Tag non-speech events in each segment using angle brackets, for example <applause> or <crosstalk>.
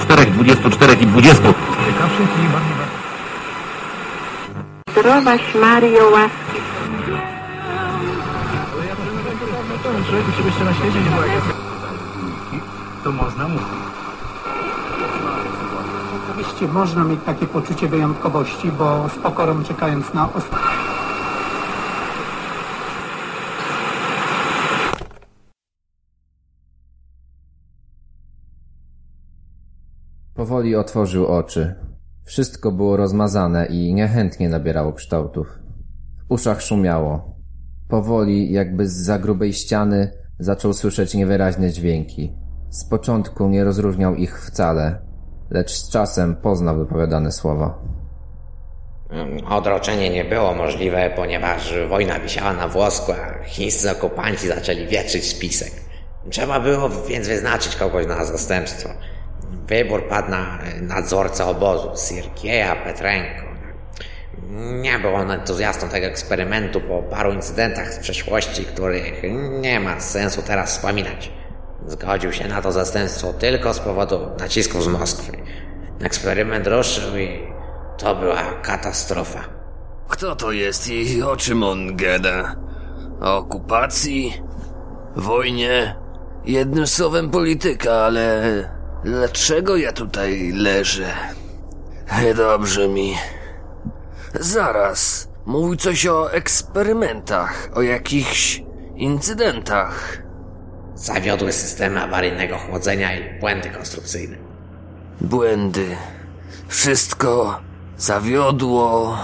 Czterech, dwudziestu, czterech i dwudziestu. Zdrowaś Mario łaski. To można mówić. Oczywiście można mieć takie poczucie wyjątkowości, bo z pokorą czekając na ostatnie. Powoli otworzył oczy. Wszystko było rozmazane i niechętnie nabierało kształtów. W uszach szumiało. Powoli, jakby z za grubej ściany, zaczął słyszeć niewyraźne dźwięki. Z początku nie rozróżniał ich wcale, lecz z czasem poznał wypowiadane słowa. Mm, Odroczenie nie było możliwe, ponieważ wojna wisiała na włosku, a chińscy okupanci zaczęli wietrzyć spisek. Trzeba było więc wyznaczyć kogoś na zastępstwo. Wybór padł na e, nadzorcę obozu, Sirkieja Petrenko. Nie był on entuzjastą tego eksperymentu po paru incydentach z przeszłości, których nie ma sensu teraz wspominać. Zgodził się na to zastępstwo tylko z powodu nacisków z Moskwy. Eksperyment ruszył i to była katastrofa. Kto to jest i o czym on gada? O okupacji? Wojnie? Jednym słowem polityka, ale dlaczego ja tutaj leżę? Dobrze mi. Zaraz. Mówił coś o eksperymentach, o jakichś incydentach. Zawiodły systemy awaryjnego chłodzenia i błędy konstrukcyjne. Błędy. Wszystko zawiodło.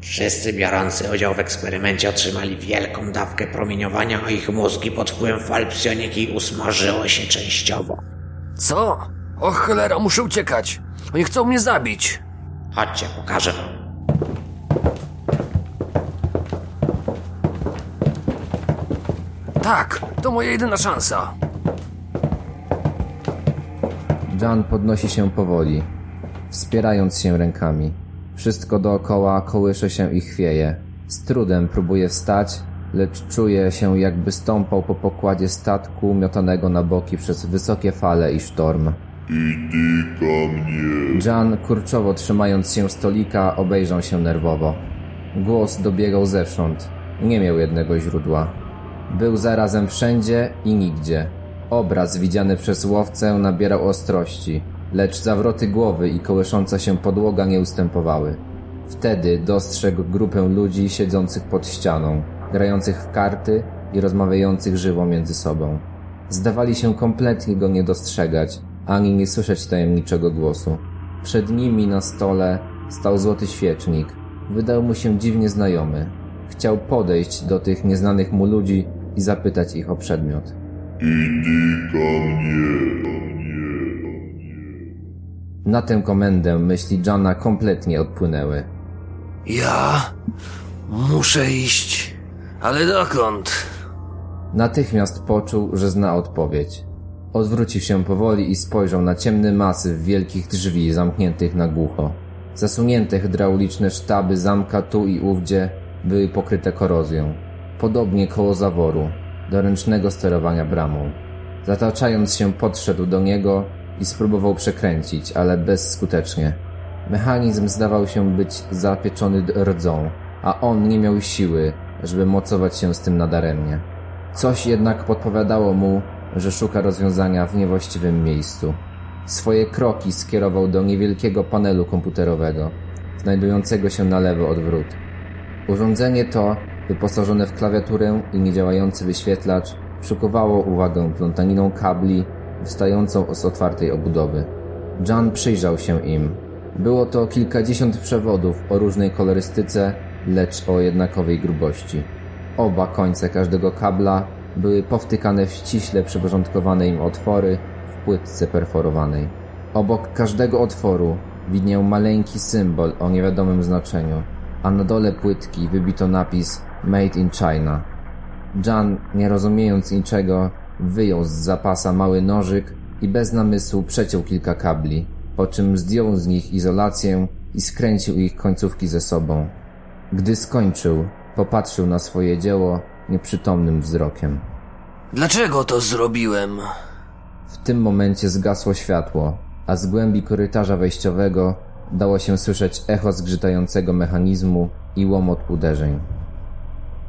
Wszyscy biorący udział w eksperymencie otrzymali wielką dawkę promieniowania, a ich mózgi pod wpływem fal psioniki usmażyły się częściowo. Co? O cholera, muszę uciekać. Oni chcą mnie zabić. Chodźcie, pokażę wam. Tak, to moja jedyna szansa. Jan podnosi się powoli, wspierając się rękami. Wszystko dookoła kołysze się i chwieje. Z trudem próbuje wstać, lecz czuje się jakby stąpał po pokładzie statku miotanego na boki przez wysokie fale i sztorm. Jan, kurczowo trzymając się stolika, obejrzał się nerwowo. Głos dobiegał zewsząd. Nie miał jednego źródła. Był zarazem wszędzie i nigdzie. Obraz widziany przez łowcę nabierał ostrości, lecz zawroty głowy i kołysząca się podłoga nie ustępowały. Wtedy dostrzegł grupę ludzi siedzących pod ścianą, grających w karty i rozmawiających żywo między sobą. Zdawali się kompletnie go nie dostrzegać, ani nie słyszeć tajemniczego głosu. Przed nimi na stole stał złoty świecznik. Wydał mu się dziwnie znajomy. Chciał podejść do tych nieznanych mu ludzi i zapytać ich o przedmiot. Na tę komendę myśli Jana kompletnie odpłynęły. Ja muszę iść. Ale dokąd? Natychmiast poczuł, że zna odpowiedź. Odwrócił się powoli i spojrzał na ciemny masyw wielkich drzwi zamkniętych na głucho. Zasunięte hydrauliczne sztaby zamka tu i ówdzie były pokryte korozją. Podobnie koło zaworu, do ręcznego sterowania bramą. Zataczając się podszedł do niego i spróbował przekręcić, ale bezskutecznie. Mechanizm zdawał się być zapieczony rdzą, a on nie miał siły, żeby mocować się z tym nadaremnie. Coś jednak podpowiadało mu, że szuka rozwiązania w niewłaściwym miejscu. Swoje kroki skierował do niewielkiego panelu komputerowego, znajdującego się na lewo od wrót. Urządzenie to, wyposażone w klawiaturę i niedziałający wyświetlacz, przykuwało uwagę plątaniną kabli wystającą z otwartej obudowy. Jan przyjrzał się im. Było to kilkadziesiąt przewodów o różnej kolorystyce, lecz o jednakowej grubości. Oba końce każdego kabla były powtykane w ściśle przyporządkowane im otwory w płytce perforowanej. Obok każdego otworu widniał maleńki symbol o niewiadomym znaczeniu, a na dole płytki wybito napis Made in China. Jan, nie rozumiejąc niczego, wyjął z zapasa mały nożyk i bez namysłu przeciął kilka kabli, po czym zdjął z nich izolację i skręcił ich końcówki ze sobą. Gdy skończył, popatrzył na swoje dzieło nieprzytomnym wzrokiem. Dlaczego to zrobiłem? W tym momencie zgasło światło, a z głębi korytarza wejściowego dało się słyszeć echo zgrzytającego mechanizmu i łomot uderzeń.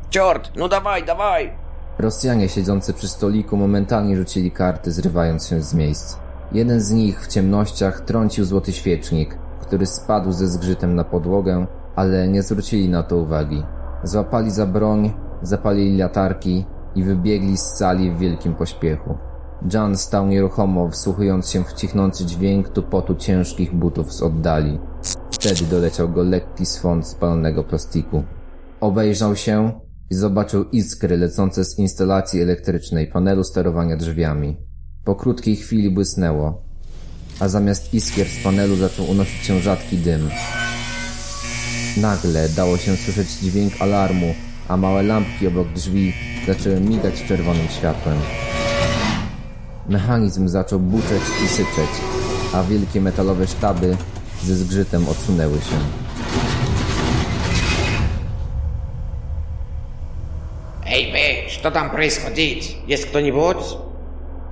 Ciort, no dawaj, dawaj! Rosjanie siedzący przy stoliku momentalnie rzucili karty, zrywając się z miejsc. Jeden z nich w ciemnościach trącił złoty świecznik, który spadł ze zgrzytem na podłogę, ale nie zwrócili na to uwagi. Złapali za broń, zapalili latarki i wybiegli z sali w wielkim pośpiechu. Jan stał nieruchomo, wsłuchując się w cichnący dźwięk tupotu ciężkich butów z oddali. Wtedy doleciał go lekki swąd spalonego plastiku. Obejrzał się i zobaczył iskry lecące z instalacji elektrycznej panelu sterowania drzwiami. Po krótkiej chwili błysnęło, a zamiast iskier z panelu zaczął unosić się rzadki dym. Nagle dało się słyszeć dźwięk alarmu, a małe lampki obok drzwi zaczęły migać czerwonym światłem. Mechanizm zaczął buczeć i syczeć, a wielkie metalowe sztaby ze zgrzytem odsunęły się. Ej, wy, co tam происходит? Jest кто-нибудь?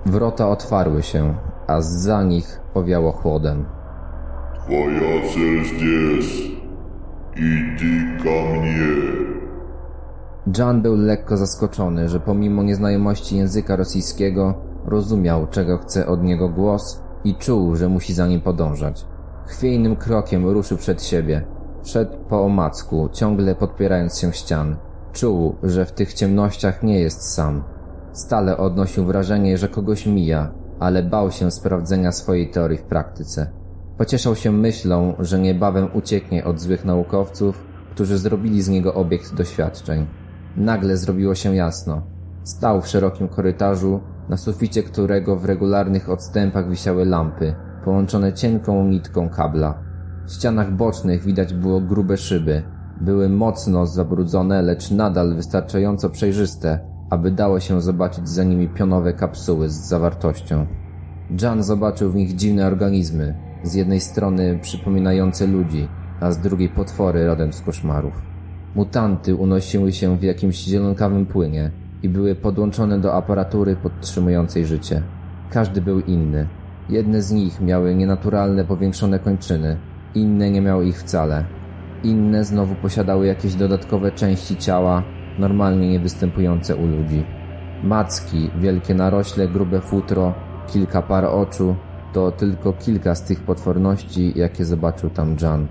Wrota otwarły się, a za nich powiało chłodem. Твоя цель Idi ka mnie. Jan był lekko zaskoczony, że pomimo nieznajomości języka rosyjskiego rozumiał, czego chce od niego głos i czuł, że musi za nim podążać. Chwiejnym krokiem ruszył przed siebie. Szedł po omacku, ciągle podpierając się ścian. Czuł, że w tych ciemnościach nie jest sam. Stale odnosił wrażenie, że kogoś mija, ale bał się sprawdzenia swojej teorii w praktyce. Pocieszał się myślą, że niebawem ucieknie od złych naukowców, którzy zrobili z niego obiekt doświadczeń. Nagle zrobiło się jasno. Stał w szerokim korytarzu, na suficie którego w regularnych odstępach wisiały lampy, połączone cienką nitką kabla. W ścianach bocznych widać było grube szyby. Były mocno zabrudzone, lecz nadal wystarczająco przejrzyste, aby dało się zobaczyć za nimi pionowe kapsuły z zawartością. Jan zobaczył w nich dziwne organizmy, z jednej strony przypominające ludzi, a z drugiej potwory rodem z koszmarów. Mutanty unosiły się w jakimś zielonkawym płynie i były podłączone do aparatury podtrzymującej życie. Każdy był inny. Jedne z nich miały nienaturalne powiększone kończyny, inne nie miały ich wcale. Inne znowu posiadały jakieś dodatkowe części ciała, normalnie niewystępujące u ludzi. Macki, wielkie narośle, grube futro, kilka par oczu, to tylko kilka z tych potworności, jakie zobaczył tam Jan.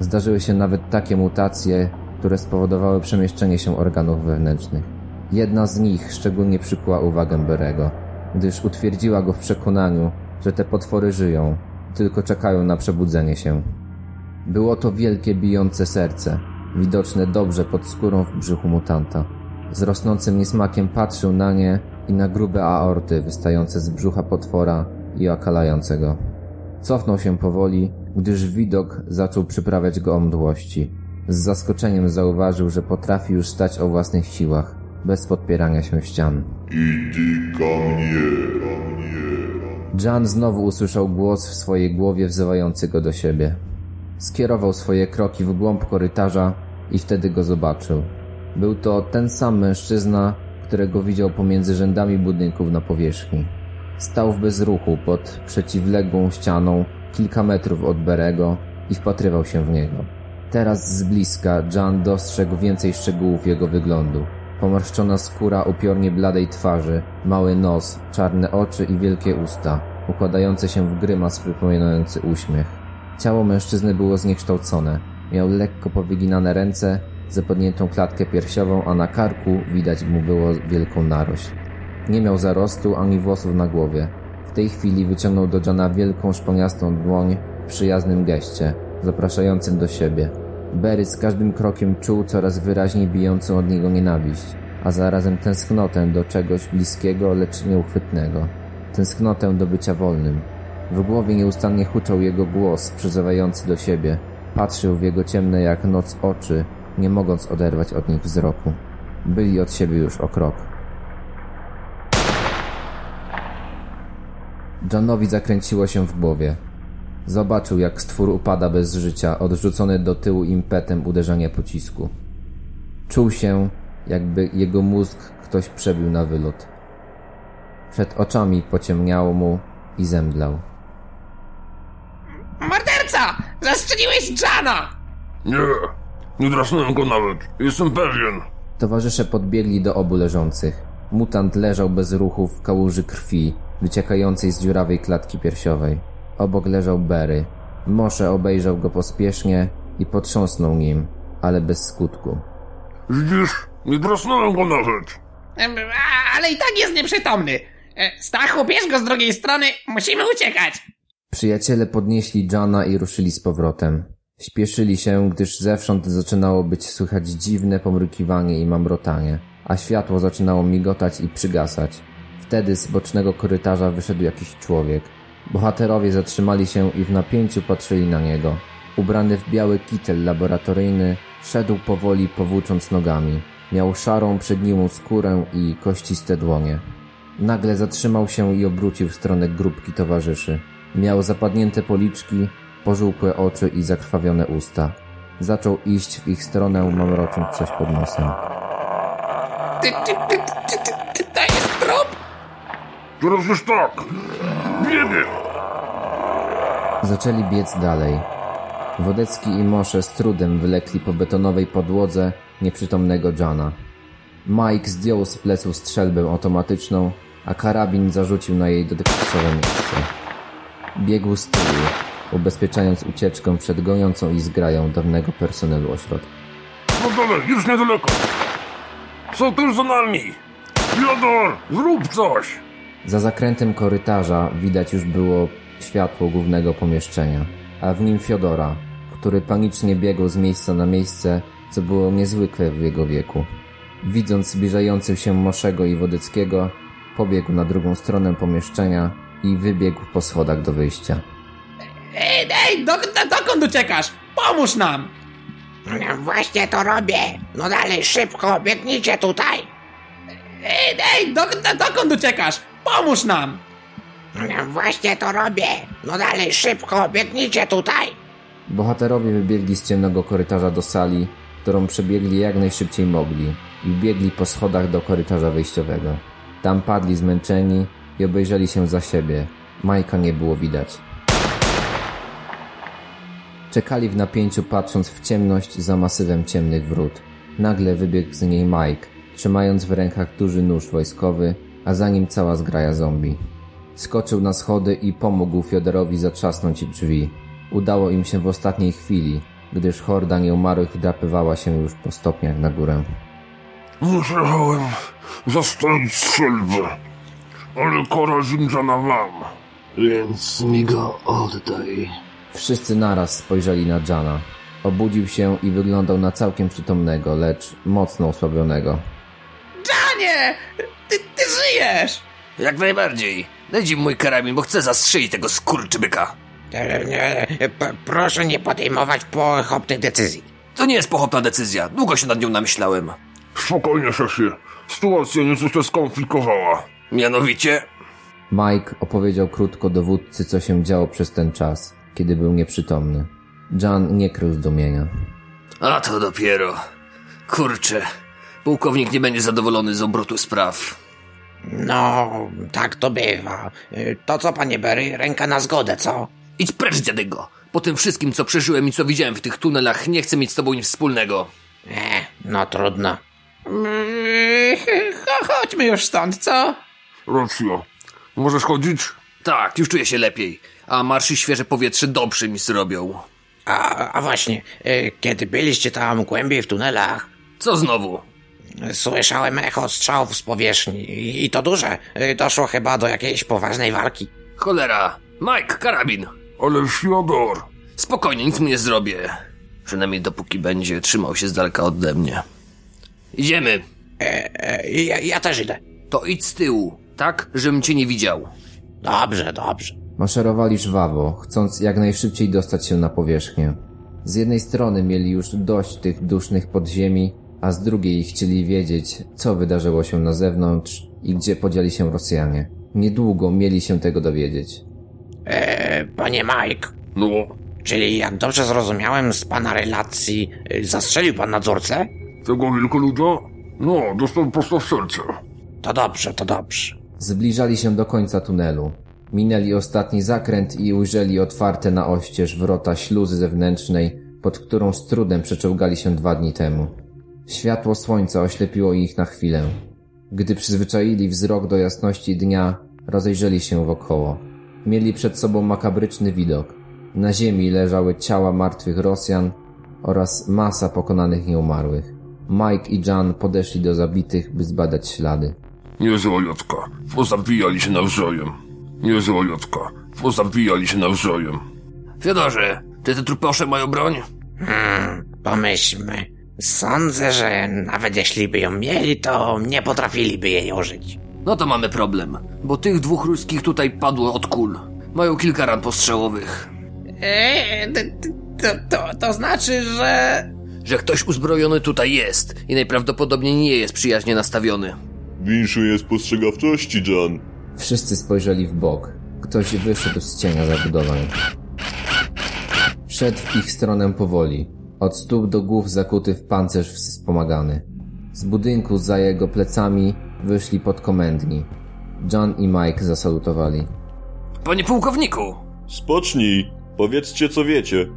Zdarzyły się nawet takie mutacje, które spowodowały przemieszczenie się organów wewnętrznych. Jedna z nich szczególnie przykuła uwagę Berego, gdyż utwierdziła go w przekonaniu, że te potwory żyją, tylko czekają na przebudzenie się. Było to wielkie bijące serce, widoczne dobrze pod skórą w brzuchu mutanta. Z rosnącym niesmakiem patrzył na nie i na grube aorty wystające z brzucha potwora i okalającego. Cofnął się powoli, gdyż widok zaczął przyprawiać go o mdłości. Z zaskoczeniem zauważył, że potrafi już stać o własnych siłach, bez podpierania się ścian. Idi ka mnie, ka mnie. Jan znowu usłyszał głos w swojej głowie wzywający go do siebie. Skierował swoje kroki w głąb korytarza i wtedy go zobaczył. Był to ten sam mężczyzna, którego widział pomiędzy rzędami budynków na powierzchni. Stał w bezruchu pod przeciwległą ścianą kilka metrów od Berego i wpatrywał się w niego. Teraz z bliska Jan dostrzegł więcej szczegółów jego wyglądu. Pomarszczona skóra upiornie bladej twarzy, mały nos, czarne oczy i wielkie usta, układające się w grymas przypominający uśmiech. Ciało mężczyzny było zniekształcone. Miał lekko powyginane ręce, zapodniętą klatkę piersiową, a na karku widać mu było wielką narośl. Nie miał zarostu ani włosów na głowie. W tej chwili wyciągnął do Jana wielką szponiastą dłoń w przyjaznym geście, zapraszającym do siebie. Berry z każdym krokiem czuł coraz wyraźniej bijącą od niego nienawiść, a zarazem tęsknotę do czegoś bliskiego, lecz nieuchwytnego. Tęsknotę do bycia wolnym. W głowie nieustannie huczał jego głos, przyzywający do siebie. Patrzył w jego ciemne jak noc oczy, nie mogąc oderwać od nich wzroku. Byli od siebie już o krok. Johnowi zakręciło się w głowie. Zobaczył, jak stwór upada bez życia, odrzucony do tyłu impetem uderzenia pocisku. Czuł się, jakby jego mózg ktoś przebił na wylot. Przed oczami pociemniało mu i zemdlał. Morderca! Zastrzeliłeś Jana! Nie, nie drasnąłem go nawet. Jestem pewien. Towarzysze podbiegli do obu leżących. Mutant leżał bez ruchu w kałuży krwi, wyciekającej z dziurawej klatki piersiowej. Obok leżał Berry. Moshe obejrzał go pospiesznie i potrząsnął nim, ale bez skutku. Widzisz, nie drasnąłem go nawet. Ale i tak jest nieprzytomny. E, Stachu, bierz go z drugiej strony, musimy uciekać. Przyjaciele podnieśli Jana i ruszyli z powrotem. Śpieszyli się, gdyż zewsząd zaczynało być słychać dziwne pomrukiwanie i mamrotanie, a światło zaczynało migotać i przygasać. Wtedy z bocznego korytarza wyszedł jakiś człowiek. Bohaterowie zatrzymali się i w napięciu patrzyli na niego. Ubrany w biały kitel laboratoryjny, szedł powoli powłócząc nogami. Miał szarą przedniłą skórę i kościste dłonie. Nagle zatrzymał się i obrócił w stronę grupki towarzyszy. Miał zapadnięte policzki, pożółkłe oczy i zakrwawione usta. Zaczął iść w ich stronę, mamrocząc coś pod nosem. Ty, ty, ty, Teraz już tak. Biegiem. Zaczęli biec dalej. Wodecki i Mosze z trudem wylekli po betonowej podłodze nieprzytomnego Jana. Mike zdjął z pleców strzelbę automatyczną, a karabin zarzucił na jej dotychczasowe miejsce. Biegł z tyłu, ubezpieczając ucieczkę przed goniącą ich zgrają dawnego personelu ośrodka. No dalej, już niedaleko. Są tuż za nami. Jodor, zrób coś. Za zakrętem korytarza widać już było światło głównego pomieszczenia, a w nim Fiodora, który panicznie biegł z miejsca na miejsce, co było niezwykłe w jego wieku. Widząc zbliżających się Moszego i Wodeckiego, pobiegł na drugą stronę pomieszczenia i wybiegł po schodach do wyjścia. Ej, ej, do, do, dokąd uciekasz? Pomóż nam! No Właśnie to robię. No dalej, szybko, biegnijcie tutaj. Ej, ej, do, do, dokąd uciekasz? Pomóż nam! No Właśnie to robię. No dalej, szybko, biegnijcie tutaj. Bohaterowie wybiegli z ciemnego korytarza do sali, którą przebiegli jak najszybciej mogli i wbiegli po schodach do korytarza wyjściowego. Tam padli zmęczeni i obejrzeli się za siebie. Majka nie było widać. Czekali w napięciu patrząc w ciemność za masywem ciemnych wrót. Nagle wybiegł z niej Mike, trzymając w rękach duży nóż wojskowy, a za nim cała zgraja zombie. Skoczył na schody i pomógł Fiodorowi zatrzasnąć drzwi. Udało im się w ostatniej chwili, gdyż horda nieumarłych wdrapywała się już po stopniach na górę. Musiałem zastawić strzelbę. Ale karabin Jana mam. Więc mi go oddaj. Wszyscy naraz spojrzeli na Jana. Obudził się i wyglądał na całkiem przytomnego, lecz mocno osłabionego. Janie! Ty, ty żyjesz! Jak najbardziej. Dajcie mi mój karabin, bo chcę zastrzelić tego skurczybyka. Proszę nie podejmować pochopnych decyzji. To nie jest pochopna decyzja. Długo się nad nią namyślałem. Spokojnie, szefie. Sytuacja nieco się skomplikowała. Mianowicie... Mike opowiedział krótko dowódcy, co się działo przez ten czas, kiedy był nieprzytomny. Jan nie krył zdumienia. A to dopiero. Kurczę. Pułkownik nie będzie zadowolony z obrotu spraw. No, tak to bywa. To co, panie Berry, ręka na zgodę, co? Idź precz, dziadego. Po tym wszystkim, co przeżyłem i co widziałem w tych tunelach, nie chcę mieć z tobą nic wspólnego. E, no trudno. Cho- <laughs> Chodźmy już stąd, co? Racja. Możesz chodzić? Tak, już czuję się lepiej. A marsz i świeże powietrze dobrze mi zrobią. A, a właśnie, e, kiedy byliście tam głębiej w tunelach, Co znowu? E, słyszałem echo strzałów z powierzchni i- to duże. E, Doszło chyba do jakiejś poważnej walki. Cholera. Mike, karabin. Ale Fiodor. Spokojnie, nic mu nie zrobię. Przynajmniej dopóki będzie trzymał się z daleka ode mnie. Idziemy. E, Ja, ja też idę. To idź z tyłu, tak, żebym cię nie widział. Dobrze, dobrze. Maszerowali żwawo, chcąc jak najszybciej dostać się na powierzchnię. Z jednej strony mieli już dość tych dusznych podziemi, a z drugiej chcieli wiedzieć, co wydarzyło się na zewnątrz i gdzie podzieli się Rosjanie. Niedługo mieli się tego dowiedzieć. E, panie Mike, No, czyli jak dobrze zrozumiałem z pana relacji, e, zastrzelił pan nadzorcę? tego wielkoluda? No, dostał prosto w serce. To dobrze, to dobrze. Zbliżali się do końca tunelu. Minęli ostatni zakręt i ujrzeli otwarte na oścież wrota śluzy zewnętrznej, pod którą z trudem przeczołgali się dwa dni temu. Światło słońca oślepiło ich na chwilę. Gdy przyzwyczaili wzrok do jasności dnia, rozejrzeli się wokoło. Mieli przed sobą makabryczny widok. Na ziemi leżały ciała martwych Rosjan oraz masa pokonanych nieumarłych. Mike i Jan podeszli do zabitych, by zbadać ślady. Niezła Jotka. Pozabijali się nawzajem. Niezła Jotka. Pozabijali się nawzajem. Fiodorze, czy te truposze mają broń? Hmm, pomyślmy. Sądzę, że nawet jeśli by ją mieli, to nie potrafiliby jej użyć. No to mamy problem, bo tych dwóch ruskich tutaj padło od kul. Mają kilka ran postrzałowych. Eee, to, to, to znaczy, że... Że ktoś uzbrojony tutaj jest i najprawdopodobniej nie jest przyjaźnie nastawiony. Winszuję spostrzegawczości, Jan. Wszyscy spojrzeli w bok. Ktoś wyszedł z cienia zabudowań. Szedł w ich stronę powoli. Od stóp do głów zakuty w pancerz wspomagany. Z budynku za jego plecami wyszli podkomendni. John i Mike zasalutowali. Panie pułkowniku! Spocznij. Powiedzcie, co wiecie.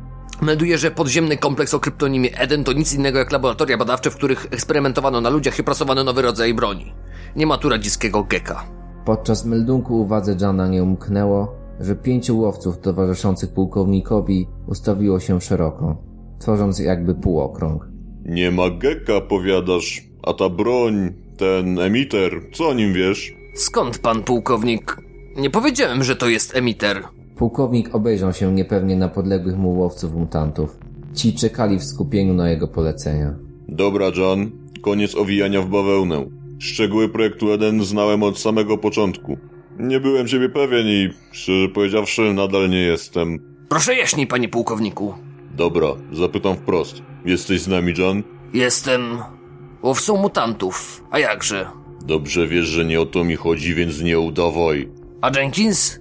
Melduję, że podziemny kompleks o kryptonimie Eden to nic innego jak laboratoria badawcze, w których eksperymentowano na ludziach i opracowano nowy rodzaj broni. Nie ma tu radzieckiego geka. Podczas meldunku uwadze Jana nie umknęło, że pięciu łowców towarzyszących pułkownikowi ustawiło się szeroko, tworząc jakby półokrąg. Nie ma geka, powiadasz. A ta broń, ten emiter, co o nim wiesz? Skąd pan pułkownik? Nie powiedziałem, że to jest emiter. Pułkownik obejrzał się niepewnie na podległych mu łowców mutantów. Ci czekali w skupieniu na jego polecenia. Dobra, Jan. Koniec owijania w bawełnę. Szczegóły projektu Eden znałem od samego początku. Nie byłem siebie pewien i, szczerze powiedziawszy, nadal nie jestem. Proszę jaśniej, panie pułkowniku. Dobra, zapytam wprost. Jesteś z nami, Jan? Jestem łowcą mutantów. A jakże? Dobrze wiesz, że nie o to mi chodzi, więc nie udawaj. A Jenkins?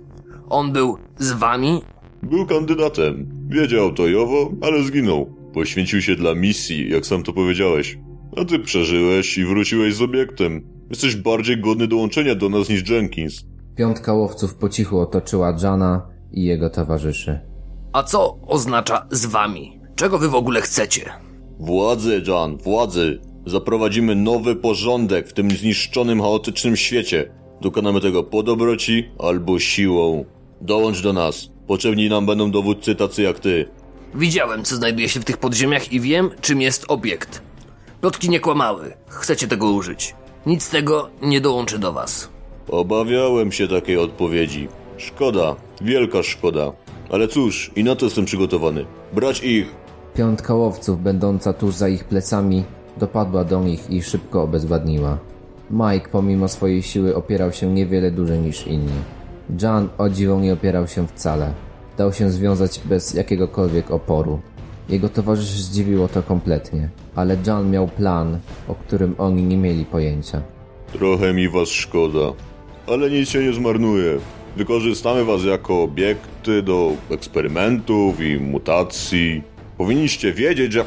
On był z wami? Był kandydatem. Wiedział to Jowo, ale zginął. Poświęcił się dla misji, jak sam to powiedziałeś. A ty przeżyłeś i wróciłeś z obiektem. Jesteś bardziej godny dołączenia do nas niż Jenkins. Piątka łowców po cichu otoczyła Jana i jego towarzyszy. A co oznacza z wami? Czego wy w ogóle chcecie? Władzę, Jan, władzę. Zaprowadzimy nowy porządek w tym zniszczonym, chaotycznym świecie. Dokonamy tego po dobroci albo siłą. Dołącz do nas. Potrzebni nam będą dowódcy tacy jak ty. Widziałem, co znajduje się w tych podziemiach i wiem, czym jest obiekt. Plotki nie kłamały. Chcecie tego użyć. Nic z tego nie dołączy do was. Obawiałem się takiej odpowiedzi. Szkoda, wielka szkoda. Ale cóż, i na to jestem przygotowany. Brać ich! Piątka łowców, będąca tuż za ich plecami, dopadła do nich i szybko obezwładniła. Mike, pomimo swojej siły, opierał się niewiele dłużej niż inni. Jan o dziwo nie opierał się wcale. Dał się związać bez jakiegokolwiek oporu. Jego towarzyszy zdziwiło to kompletnie, ale Jan miał plan, o którym oni nie mieli pojęcia. Trochę mi was szkoda. Ale nic się nie zmarnuje. Wykorzystamy was jako obiekty do eksperymentów i mutacji. Powinniście wiedzieć, że...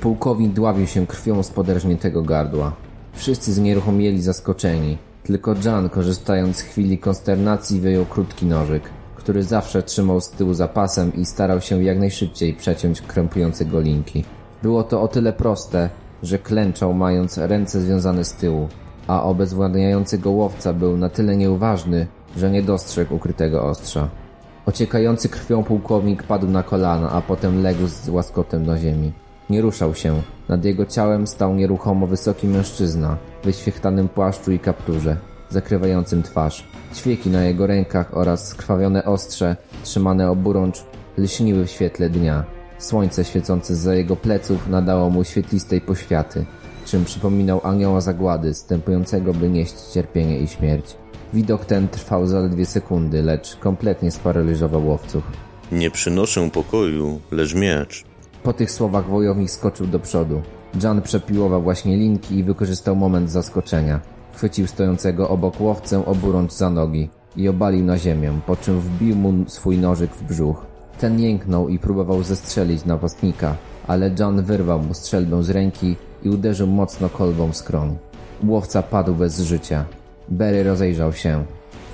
Pułkownik dławił się krwią z poderżniętego gardła. Wszyscy znieruchomieli zaskoczeni. Tylko Jan, korzystając z chwili konsternacji, wyjął krótki nożyk, który zawsze trzymał z tyłu za pasem i starał się jak najszybciej przeciąć krępujące go linki. Było to o tyle proste, że klęczał mając ręce związane z tyłu, a obezwładniający go łowca był na tyle nieuważny, że nie dostrzegł ukrytego ostrza. Ociekający krwią pułkownik padł na kolana, a potem legł z łaskotem na ziemi. Nie ruszał się. Nad jego ciałem stał nieruchomo wysoki mężczyzna, w wyświechtanym płaszczu i kapturze, zakrywającym twarz. Ćwieki na jego rękach oraz skrwawione ostrze, trzymane oburącz, lśniły w świetle dnia. Słońce świecące za jego pleców nadało mu świetlistej poświaty, czym przypominał anioła zagłady, stępującego by nieść cierpienie i śmierć. Widok ten trwał zaledwie sekundy, lecz kompletnie sparaliżował łowców. Nie przynoszę pokoju, lecz miecz. Po tych słowach wojownik skoczył do przodu. Jan przepiłował właśnie linki i wykorzystał moment zaskoczenia. Chwycił stojącego obok łowcę oburącz za nogi i obalił na ziemię, po czym wbił mu swój nożyk w brzuch. Ten jęknął i próbował zestrzelić napastnika, ale John wyrwał mu strzelbę z ręki i uderzył mocno kolbą w skroń. Łowca padł bez życia. Berry rozejrzał się.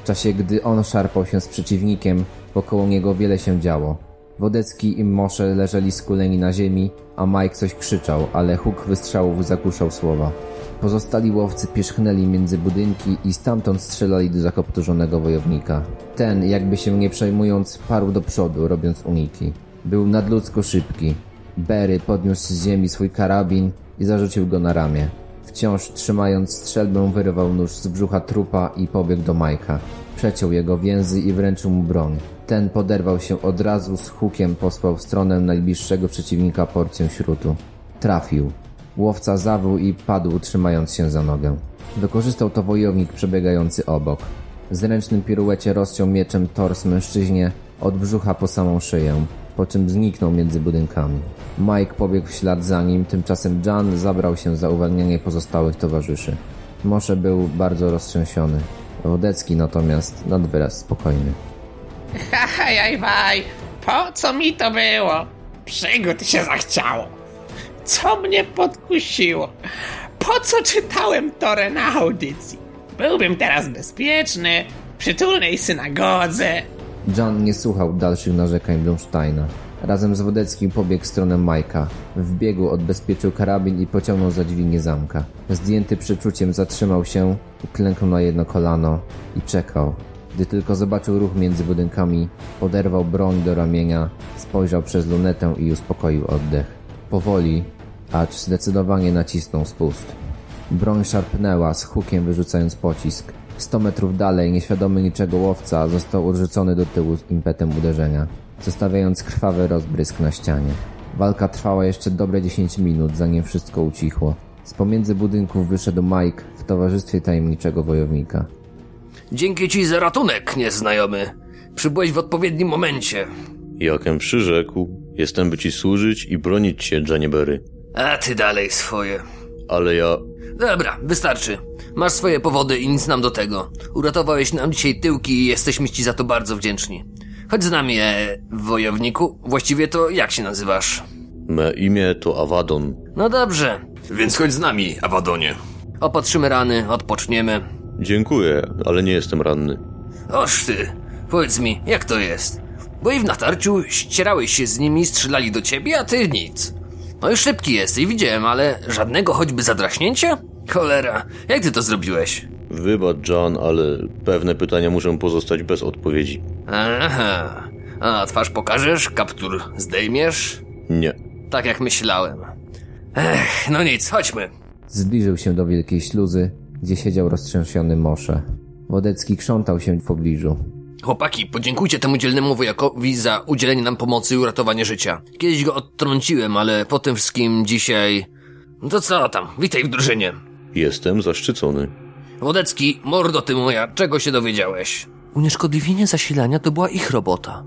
W czasie, gdy on szarpał się z przeciwnikiem, wokoło niego wiele się działo. Wodecki i Mosze leżeli skuleni na ziemi, a Mike coś krzyczał, ale huk wystrzałów zagłuszał słowa. Pozostali łowcy pierzchnęli między budynki i stamtąd strzelali do zakopturzonego wojownika. Ten, jakby się nie przejmując, parł do przodu, robiąc uniki. Był nadludzko szybki. Berry podniósł z ziemi swój karabin i zarzucił go na ramię. Wciąż trzymając strzelbę, wyrwał nóż z brzucha trupa i pobiegł do Majka. Przeciął jego więzy i wręczył mu broń. Ten poderwał się od razu z hukiem posłał w stronę najbliższego przeciwnika porcję śrutu. Trafił. Łowca zawył i padł, trzymając się za nogę. Wykorzystał to wojownik przebiegający obok. W zręcznym piruecie rozciął mieczem tors mężczyźnie od brzucha po samą szyję, po czym zniknął między budynkami. Mike pobiegł w ślad za nim, tymczasem Jan zabrał się za uwalnianie pozostałych towarzyszy. Mosze był bardzo roztrzęsiony. Wodecki natomiast nad wyraz spokojny. Hajaj, waj, po co mi to było? Przygód się zachciało. Co mnie podkusiło? Po co czytałem Torę na audycji? Byłbym teraz bezpieczny, w przytulnej synagodze. John nie słuchał dalszych narzekań Blumsteina. Razem z Wodeckim pobiegł w stronę Majka. W biegu odbezpieczył karabin i pociągnął za dźwignię zamka. Zdjęty przeczuciem zatrzymał się, uklęknął na jedno kolano i czekał. Gdy tylko zobaczył ruch między budynkami, poderwał broń do ramienia, spojrzał przez lunetę i uspokoił oddech. Powoli, acz zdecydowanie nacisnął spust. Broń szarpnęła z hukiem wyrzucając pocisk. Sto metrów dalej, nieświadomy niczego łowca został odrzucony do tyłu z impetem uderzenia, zostawiając krwawy rozbrysk na ścianie. Walka trwała jeszcze dobre 10 minut, zanim wszystko ucichło. Z pomiędzy budynków wyszedł Mike w towarzystwie tajemniczego wojownika. Dzięki ci za ratunek, nieznajomy. Przybyłeś w odpowiednim momencie. Jakem przyrzekł, jestem by ci służyć i bronić cię, Janieberry. A ty dalej swoje. Ale ja... Dobra, wystarczy. Masz swoje powody i nic nam do tego. Uratowałeś nam dzisiaj tyłki i jesteśmy ci za to bardzo wdzięczni. Chodź z nami, e, wojowniku. Właściwie to jak się nazywasz? Me imię to Awadon. No dobrze. Więc chodź z nami, Awadonie. Opatrzymy rany, odpoczniemy. Dziękuję, ale nie jestem ranny. Oż ty, powiedz mi, jak to jest? Bo i w natarciu ścierałeś się z nimi, strzelali do ciebie, a ty nic. No i szybki jesteś, widziałem, ale żadnego choćby zadraśnięcia? Cholera, jak ty to zrobiłeś? Wybacz, John, ale pewne pytania muszą pozostać bez odpowiedzi. Aha, a twarz pokażesz, kaptur zdejmiesz? Nie. Tak jak myślałem. Ech, no nic, chodźmy. Zbliżył się do wielkiej śluzy, gdzie siedział roztrzęsiony Mosze. Wodecki krzątał się w pobliżu. Chłopaki, podziękujcie temu dzielnemu wojakowi za udzielenie nam pomocy i uratowanie życia. Kiedyś go odtrąciłem, ale po tym wszystkim dzisiaj... No to co tam, witaj w drużynie. Jestem zaszczycony. Wodecki, mordo ty moja, czego się dowiedziałeś? Unieszkodliwienie zasilania to była ich robota.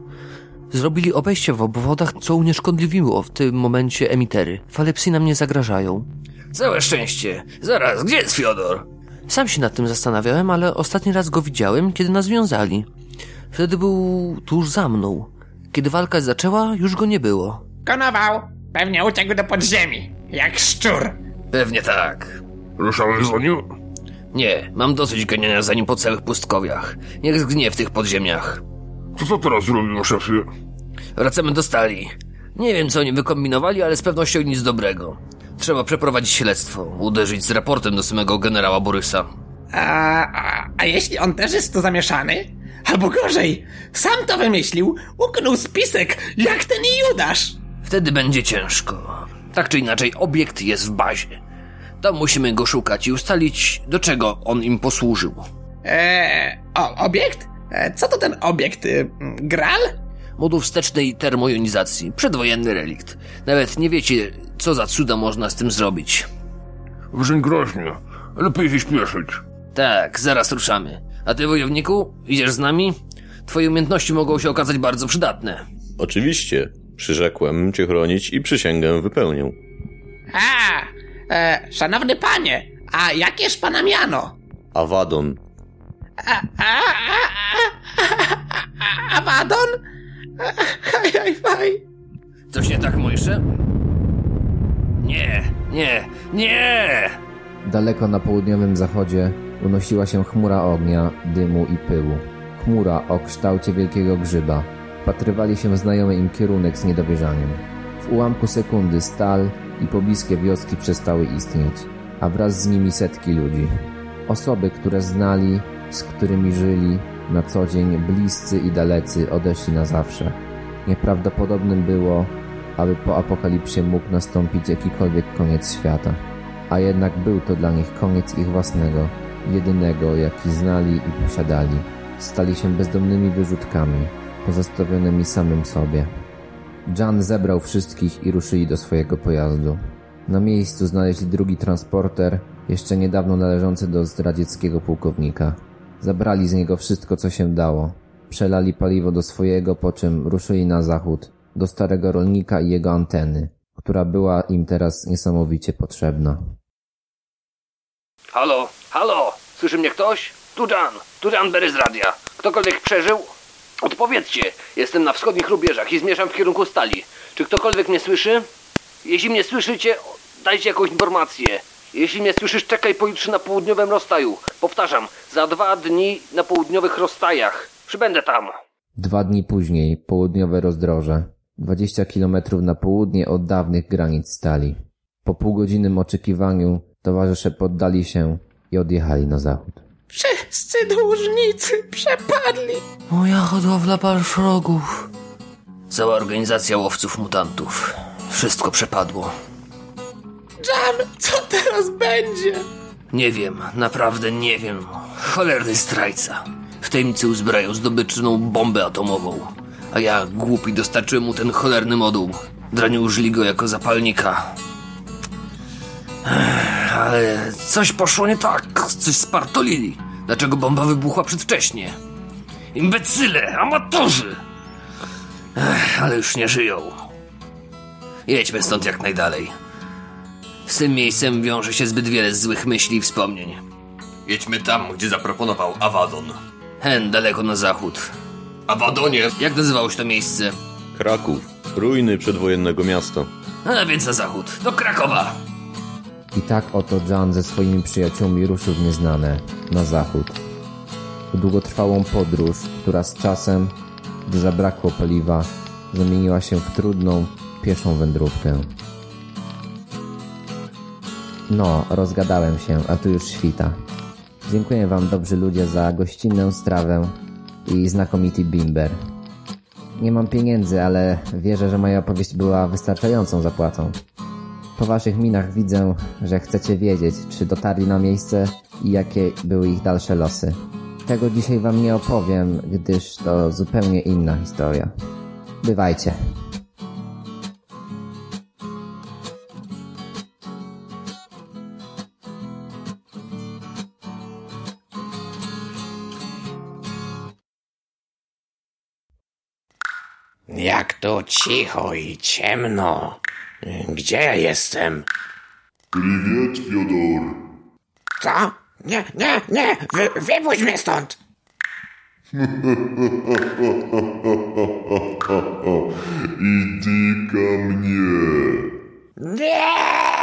Zrobili obejście w obwodach, co unieszkodliwiło w tym momencie emitery. Fale psy nam nie zagrażają. Całe szczęście. Zaraz, gdzie jest Fiodor? Sam się nad tym zastanawiałem, ale ostatni raz go widziałem, kiedy nas wiązali. Wtedy był tuż za mną. Kiedy walka zaczęła, już go nie było. Konował, pewnie uciekł do podziemi, jak szczur. Pewnie tak. Ruszałeś za nim? Nie, mam dosyć ganiania za nim po całych pustkowiach. Niech zgnie w tych podziemiach. To co teraz zrobimy, szefie? Wracamy do stali. Nie wiem, co oni wykombinowali, ale z pewnością nic dobrego. Trzeba przeprowadzić śledztwo, uderzyć z raportem do samego generała Borysa. A, a, a jeśli on też jest tu zamieszany? Albo gorzej, sam to wymyślił, uknął spisek, jak ten Judasz. Wtedy będzie ciężko. Tak czy inaczej, obiekt jest w bazie. Tam musimy go szukać i ustalić, do czego on im posłużył. Eee, o, obiekt? E, co to ten obiekt? Y, Gral? Moduł wstecznej termojonizacji. Przedwojenny relikt. Nawet nie wiecie, co za cuda można z tym zrobić. Brzmi groźnie. Lepiej się śpieszyć. Tak, zaraz ruszamy. A ty, wojowniku, idziesz z nami? Twoje umiejętności mogą się okazać bardzo przydatne. Oczywiście. Przyrzekłem cię chronić i przysięgę wypełnię. A, e, szanowny panie, a jakież pana miano? Awadon. A, a, a, a, a, Awadon? Haj, haj, haj. Coś nie tak, Mojsze? Nie, nie, nie! Daleko na południowym zachodzie unosiła się chmura ognia, dymu i pyłu. Chmura o kształcie wielkiego grzyba. Wpatrywali się w znajomy im kierunek z niedowierzaniem. W ułamku sekundy stal i pobliskie wioski przestały istnieć, a wraz z nimi setki ludzi. Osoby, które znali, z którymi żyli na co dzień, bliscy i dalecy odeszli na zawsze. Nieprawdopodobnym było, aby po apokalipsie mógł nastąpić jakikolwiek koniec świata. A jednak był to dla nich koniec ich własnego, jedynego, jaki znali i posiadali. Stali się bezdomnymi wyrzutkami, pozostawionymi samym sobie. Jan zebrał wszystkich i ruszyli do swojego pojazdu. Na miejscu znaleźli drugi transporter, jeszcze niedawno należący do zdradzieckiego pułkownika. Zabrali z niego wszystko, co się dało. Przelali paliwo do swojego, po czym ruszyli na zachód, do starego rolnika i jego anteny, która była im teraz niesamowicie potrzebna. Halo, halo, słyszy mnie ktoś? Tu Jan, tu Jan Berry z radia. Ktokolwiek przeżył? Odpowiedzcie, jestem na wschodnich rubieżach i zmierzam w kierunku stali. Czy ktokolwiek mnie słyszy? Jeśli mnie słyszycie, dajcie jakąś informację. Jeśli mnie słyszysz, czekaj pojutrze na południowym rozstaju. Powtarzam, za dwa dni na południowych rozstajach. Przybędę tam. Dwa dni później, południowe rozdroże, 20 kilometrów na południe od dawnych granic stali. Po półgodzinnym oczekiwaniu towarzysze poddali się i odjechali na zachód. Wszyscy dłużnicy przepadli. Moja hodowla balszrogów. Cała organizacja łowców mutantów. Wszystko przepadło. Jan, co teraz będzie? Nie wiem, naprawdę nie wiem. Cholerny zdrajca. W tajemnicy uzbrają zdobyczną bombę atomową. A ja, głupi, dostarczyłem mu ten cholerny moduł. Dranie użyli go jako zapalnika. Ech, Ale coś poszło nie tak. Coś spartolili. Dlaczego bomba wybuchła przedwcześnie? Imbecyle, amatorzy! Ech, ale już nie żyją. Jedźmy stąd jak najdalej. Z tym miejscem wiąże się zbyt wiele złych myśli i wspomnień. Jedźmy tam, gdzie zaproponował Awadon. Hen, daleko na zachód. Awadonie! Jak nazywało się to miejsce? Kraków. Ruiny przedwojennego miasta. A więc na zachód, do Krakowa. I tak oto Jan ze swoimi przyjaciółmi ruszył w nieznane, na zachód. W długotrwałą podróż, która z czasem, gdy zabrakło paliwa, zamieniła się w trudną, pieszą wędrówkę. No, rozgadałem się, a tu już świta. Dziękuję Wam, dobrzy ludzie, za gościnną strawę i znakomity bimber. Nie mam pieniędzy, ale wierzę, że moja opowieść była wystarczającą zapłatą. Po waszych minach widzę, że chcecie wiedzieć, czy dotarli na miejsce i jakie były ich dalsze losy. Tego dzisiaj wam nie opowiem, gdyż to zupełnie inna historia. Bywajcie. Jak tu cicho i ciemno. Gdzie ja jestem? Prywiet, Fiodor. Co? Nie, nie, nie! Wy, wypuść mnie stąd! <laughs> I tyka mnie! Nie!